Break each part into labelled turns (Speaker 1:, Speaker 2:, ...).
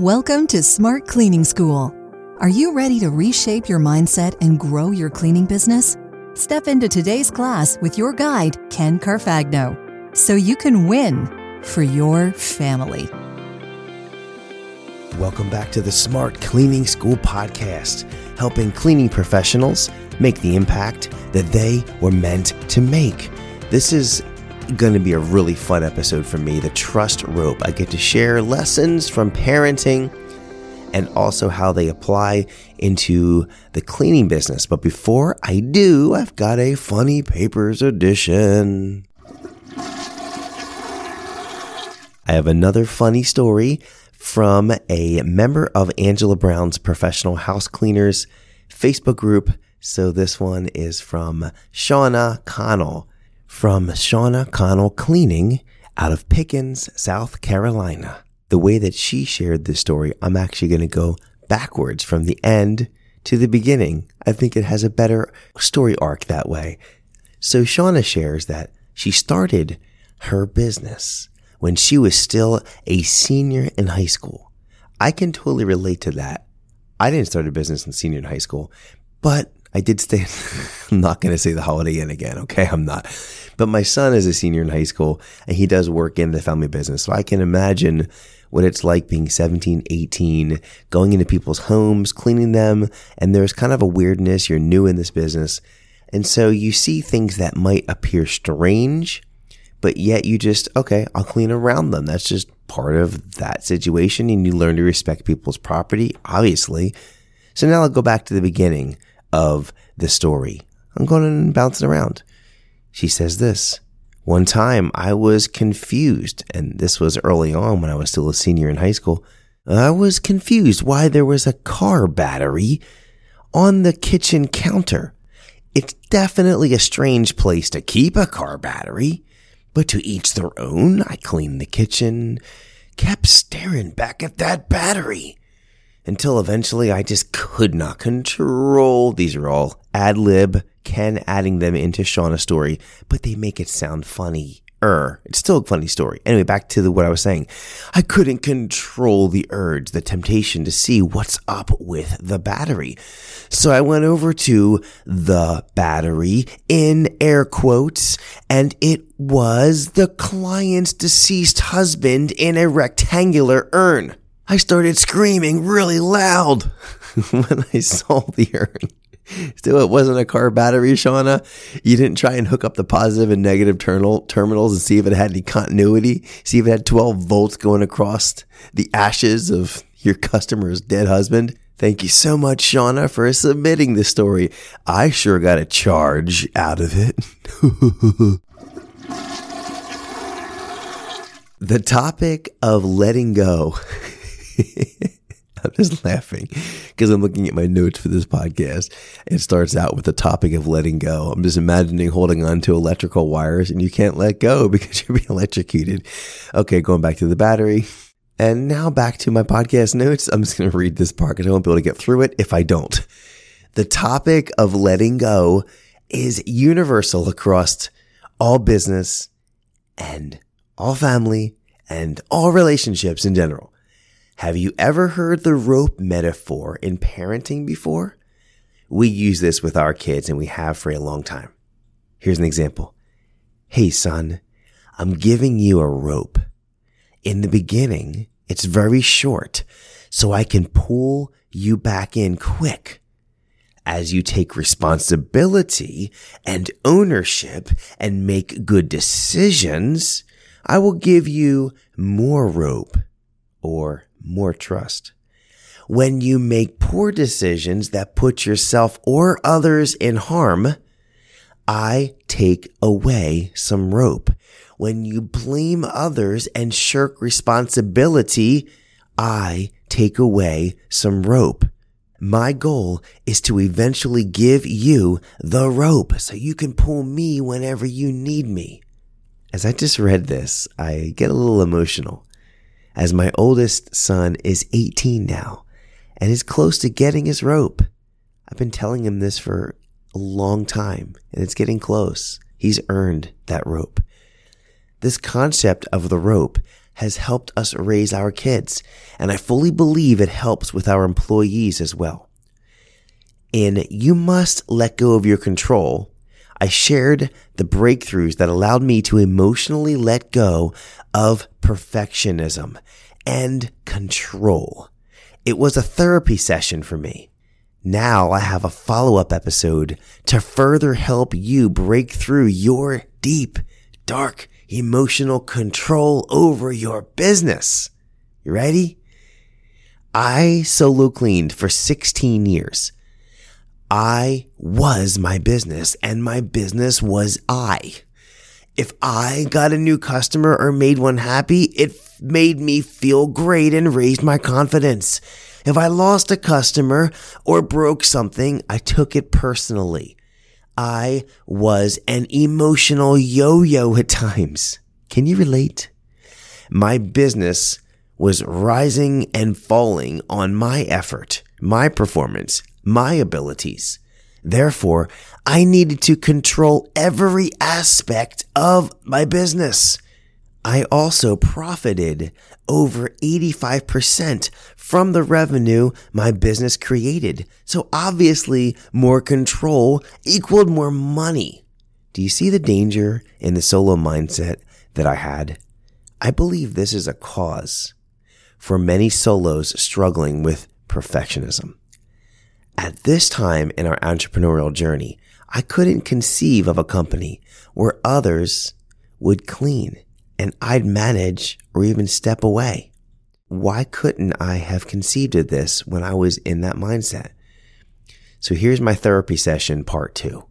Speaker 1: Welcome to Smart Cleaning School. Are you ready to reshape your mindset and grow your cleaning business? Step into today's class with your guide, Ken Carfagno, so you can win for your family.
Speaker 2: Welcome back to the Smart Cleaning School podcast, helping cleaning professionals make the impact that they were meant to make. This is going to be a really fun episode for me the trust rope. I get to share lessons from parenting and also how they apply into the cleaning business. But before I do, I've got a funny papers edition. I have another funny story from a member of Angela Brown's Professional House Cleaners Facebook group. So this one is from Shauna Connell from Shauna Connell Cleaning out of Pickens, South Carolina. The way that she shared this story, I'm actually going to go backwards from the end to the beginning. I think it has a better story arc that way. So Shauna shares that she started her business when she was still a senior in high school. I can totally relate to that. I didn't start a business in senior in high school, but I did stay. I'm not going to say the Holiday Inn again. Okay. I'm not. But my son is a senior in high school and he does work in the family business. So I can imagine what it's like being 17, 18, going into people's homes, cleaning them. And there's kind of a weirdness. You're new in this business. And so you see things that might appear strange, but yet you just, okay, I'll clean around them. That's just part of that situation. And you learn to respect people's property, obviously. So now I'll go back to the beginning of the story. I'm going and bouncing around. She says this. One time I was confused, and this was early on when I was still a senior in high school. I was confused why there was a car battery on the kitchen counter. It's definitely a strange place to keep a car battery, but to each their own. I cleaned the kitchen, kept staring back at that battery until eventually I just could not control. These are all ad lib, Ken adding them into Shauna's story, but they make it sound funny. Er, it's still a funny story. Anyway, back to the, what I was saying. I couldn't control the urge, the temptation to see what's up with the battery. So I went over to the battery in air quotes, and it was the client's deceased husband in a rectangular urn. I started screaming really loud when I saw the urn. Still, it wasn't a car battery, Shauna. You didn't try and hook up the positive and negative terminal, terminals and see if it had any continuity. See if it had 12 volts going across the ashes of your customer's dead husband. Thank you so much, Shauna, for submitting this story. I sure got a charge out of it. the topic of letting go I'm just laughing because I'm looking at my notes for this podcast. It starts out with the topic of letting go. I'm just imagining holding on to electrical wires and you can't let go because you're being electrocuted. Okay, going back to the battery. And now back to my podcast notes. I'm just going to read this part because I won't be able to get through it if I don't. The topic of letting go is universal across all business and all family and all relationships in general. Have you ever heard the rope metaphor in parenting before? We use this with our kids and we have for a long time. Here's an example. Hey son, I'm giving you a rope. In the beginning, it's very short, so I can pull you back in quick. As you take responsibility and ownership and make good decisions, I will give you more rope or more trust. When you make poor decisions that put yourself or others in harm, I take away some rope. When you blame others and shirk responsibility, I take away some rope. My goal is to eventually give you the rope so you can pull me whenever you need me. As I just read this, I get a little emotional as my oldest son is 18 now and is close to getting his rope. I've been telling him this for a long time and it's getting close. He's earned that rope. This concept of the rope has helped us raise our kids, and I fully believe it helps with our employees as well. In You Must Let Go of Your Control, I shared the breakthroughs that allowed me to emotionally let go of perfectionism and control. It was a therapy session for me. Now I have a follow up episode to further help you break through your deep, dark, emotional control over your business. You ready? I solo cleaned for 16 years. I was my business and my business was I. If I got a new customer or made one happy, it made me feel great and raised my confidence. If I lost a customer or broke something, I took it personally. I was an emotional yo-yo at times. Can you relate? My business was rising and falling on my effort, my performance, my abilities. Therefore, I needed to control every aspect of my business. I also profited over 85% from the revenue my business created. So obviously more control equaled more money. Do you see the danger in the solo mindset that I had? I believe this is a cause for many solos struggling with perfectionism. At this time in our entrepreneurial journey, I couldn't conceive of a company where others would clean and I'd manage or even step away. Why couldn't I have conceived of this when I was in that mindset? So here's my therapy session part two.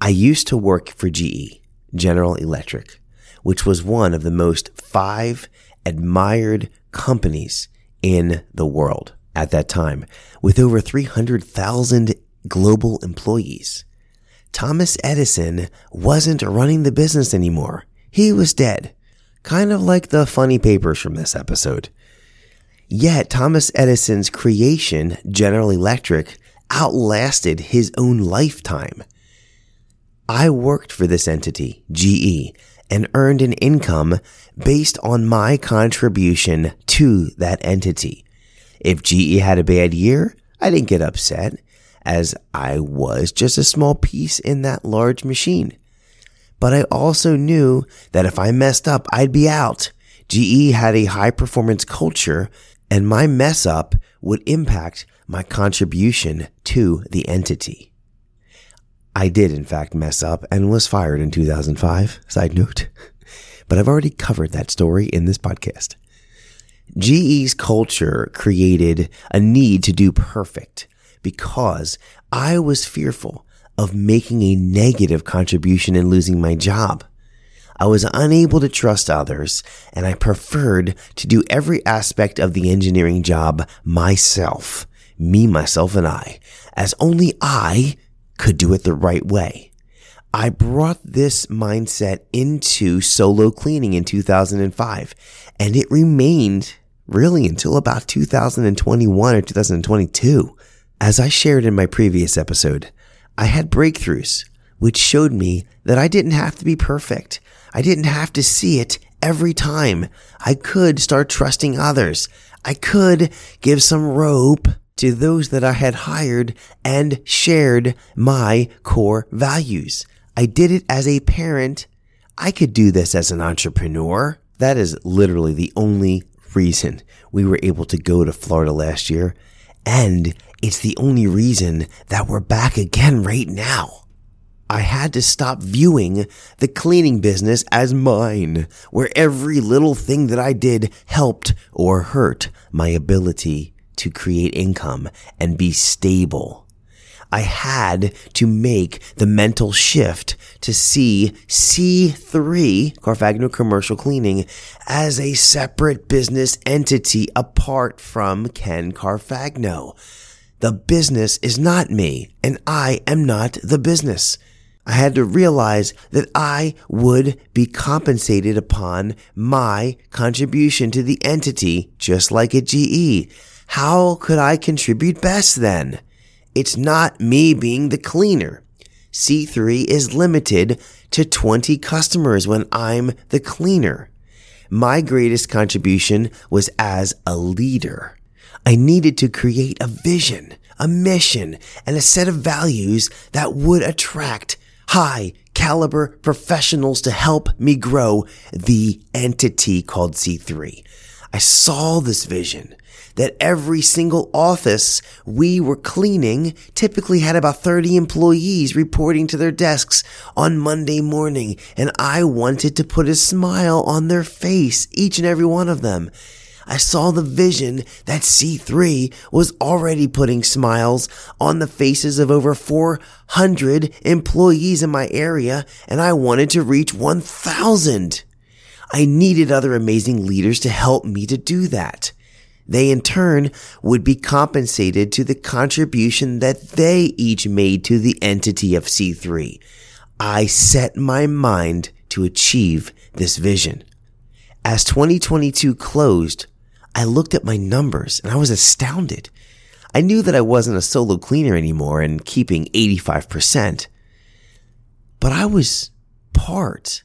Speaker 2: I used to work for GE, General Electric, which was one of the most five admired companies in the world at that time with over 300,000 global employees. Thomas Edison wasn't running the business anymore. He was dead. Kind of like the funny papers from this episode. Yet Thomas Edison's creation, General Electric, outlasted his own lifetime. I worked for this entity, GE, and earned an income based on my contribution to that entity. If GE had a bad year, I didn't get upset as I was just a small piece in that large machine. But I also knew that if I messed up, I'd be out. GE had a high performance culture and my mess up would impact my contribution to the entity. I did in fact mess up and was fired in 2005. Side note. But I've already covered that story in this podcast. GE's culture created a need to do perfect because I was fearful of making a negative contribution and losing my job. I was unable to trust others and I preferred to do every aspect of the engineering job myself, me, myself, and I, as only I could do it the right way. I brought this mindset into solo cleaning in 2005 and it remained really until about 2021 or 2022. As I shared in my previous episode, I had breakthroughs which showed me that I didn't have to be perfect. I didn't have to see it every time. I could start trusting others. I could give some rope to those that I had hired and shared my core values. I did it as a parent. I could do this as an entrepreneur. That is literally the only reason we were able to go to Florida last year. And it's the only reason that we're back again right now. I had to stop viewing the cleaning business as mine, where every little thing that I did helped or hurt my ability to create income and be stable. I had to make the mental shift to see C3, Carfagno Commercial Cleaning, as a separate business entity apart from Ken Carfagno. The business is not me, and I am not the business. I had to realize that I would be compensated upon my contribution to the entity, just like at GE. How could I contribute best then? It's not me being the cleaner. C3 is limited to 20 customers when I'm the cleaner. my greatest contribution was as a leader. I needed to create a vision, a mission, and a set of values that would attract high caliber professionals to help me grow the entity called C3. I saw this vision that every single office we were cleaning typically had about 30 employees reporting to their desks on Monday morning. And I wanted to put a smile on their face, each and every one of them. I saw the vision that C3 was already putting smiles on the faces of over 400 employees in my area, and I wanted to reach 1,000. I needed other amazing leaders to help me to do that. They in turn would be compensated to the contribution that they each made to the entity of C3. I set my mind to achieve this vision. As 2022 closed, I looked at my numbers and I was astounded. I knew that I wasn't a solo cleaner anymore and keeping 85%, but I was part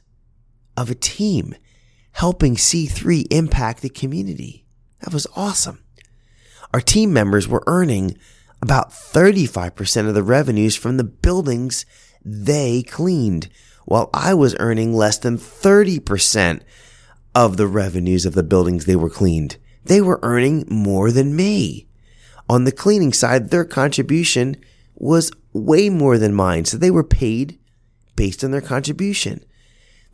Speaker 2: of a team helping C3 impact the community. That was awesome. Our team members were earning about 35% of the revenues from the buildings they cleaned, while I was earning less than 30% of the revenues of the buildings they were cleaned. They were earning more than me. On the cleaning side, their contribution was way more than mine, so they were paid based on their contribution.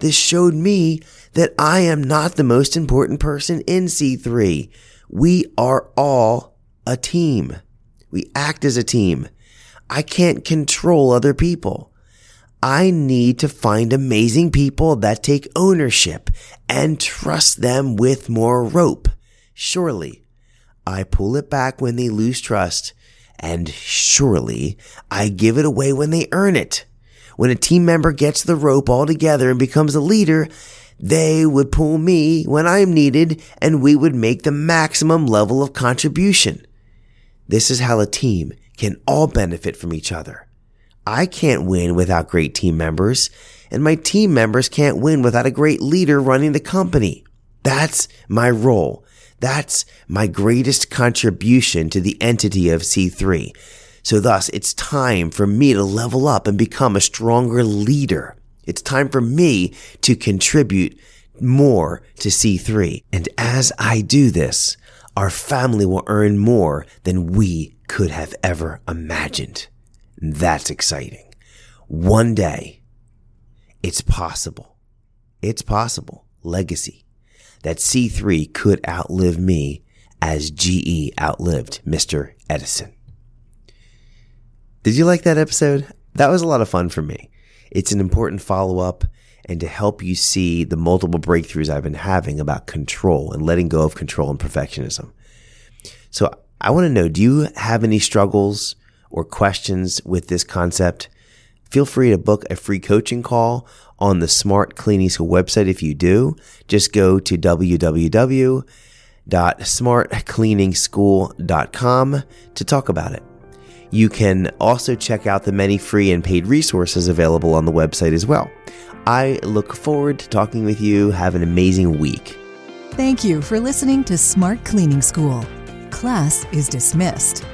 Speaker 2: This showed me that I am not the most important person in C3. We are all a team. We act as a team. I can't control other people. I need to find amazing people that take ownership and trust them with more rope. Surely I pull it back when they lose trust and surely I give it away when they earn it. When a team member gets the rope all together and becomes a leader, they would pull me when I'm needed and we would make the maximum level of contribution. This is how a team can all benefit from each other. I can't win without great team members, and my team members can't win without a great leader running the company. That's my role. That's my greatest contribution to the entity of C3. So thus, it's time for me to level up and become a stronger leader. It's time for me to contribute more to C3. And as I do this, our family will earn more than we could have ever imagined. That's exciting. One day, it's possible. It's possible. Legacy. That C3 could outlive me as GE outlived Mr. Edison. Did you like that episode? That was a lot of fun for me. It's an important follow up and to help you see the multiple breakthroughs I've been having about control and letting go of control and perfectionism. So I want to know, do you have any struggles or questions with this concept? Feel free to book a free coaching call on the Smart Cleaning School website. If you do, just go to www.smartcleaningschool.com to talk about it. You can also check out the many free and paid resources available on the website as well. I look forward to talking with you. Have an amazing week.
Speaker 1: Thank you for listening to Smart Cleaning School. Class is dismissed.